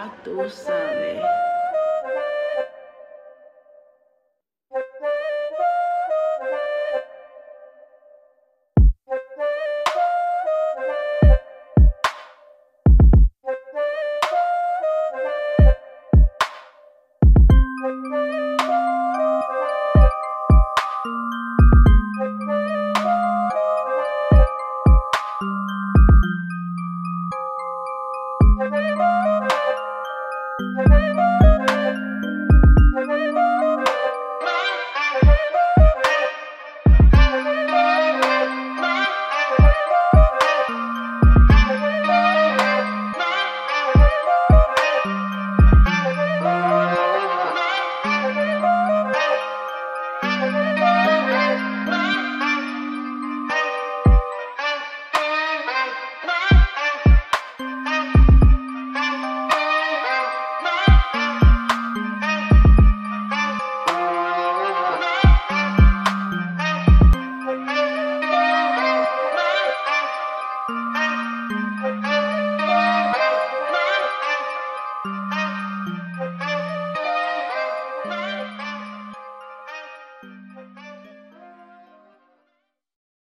ya tú sabes. Bye.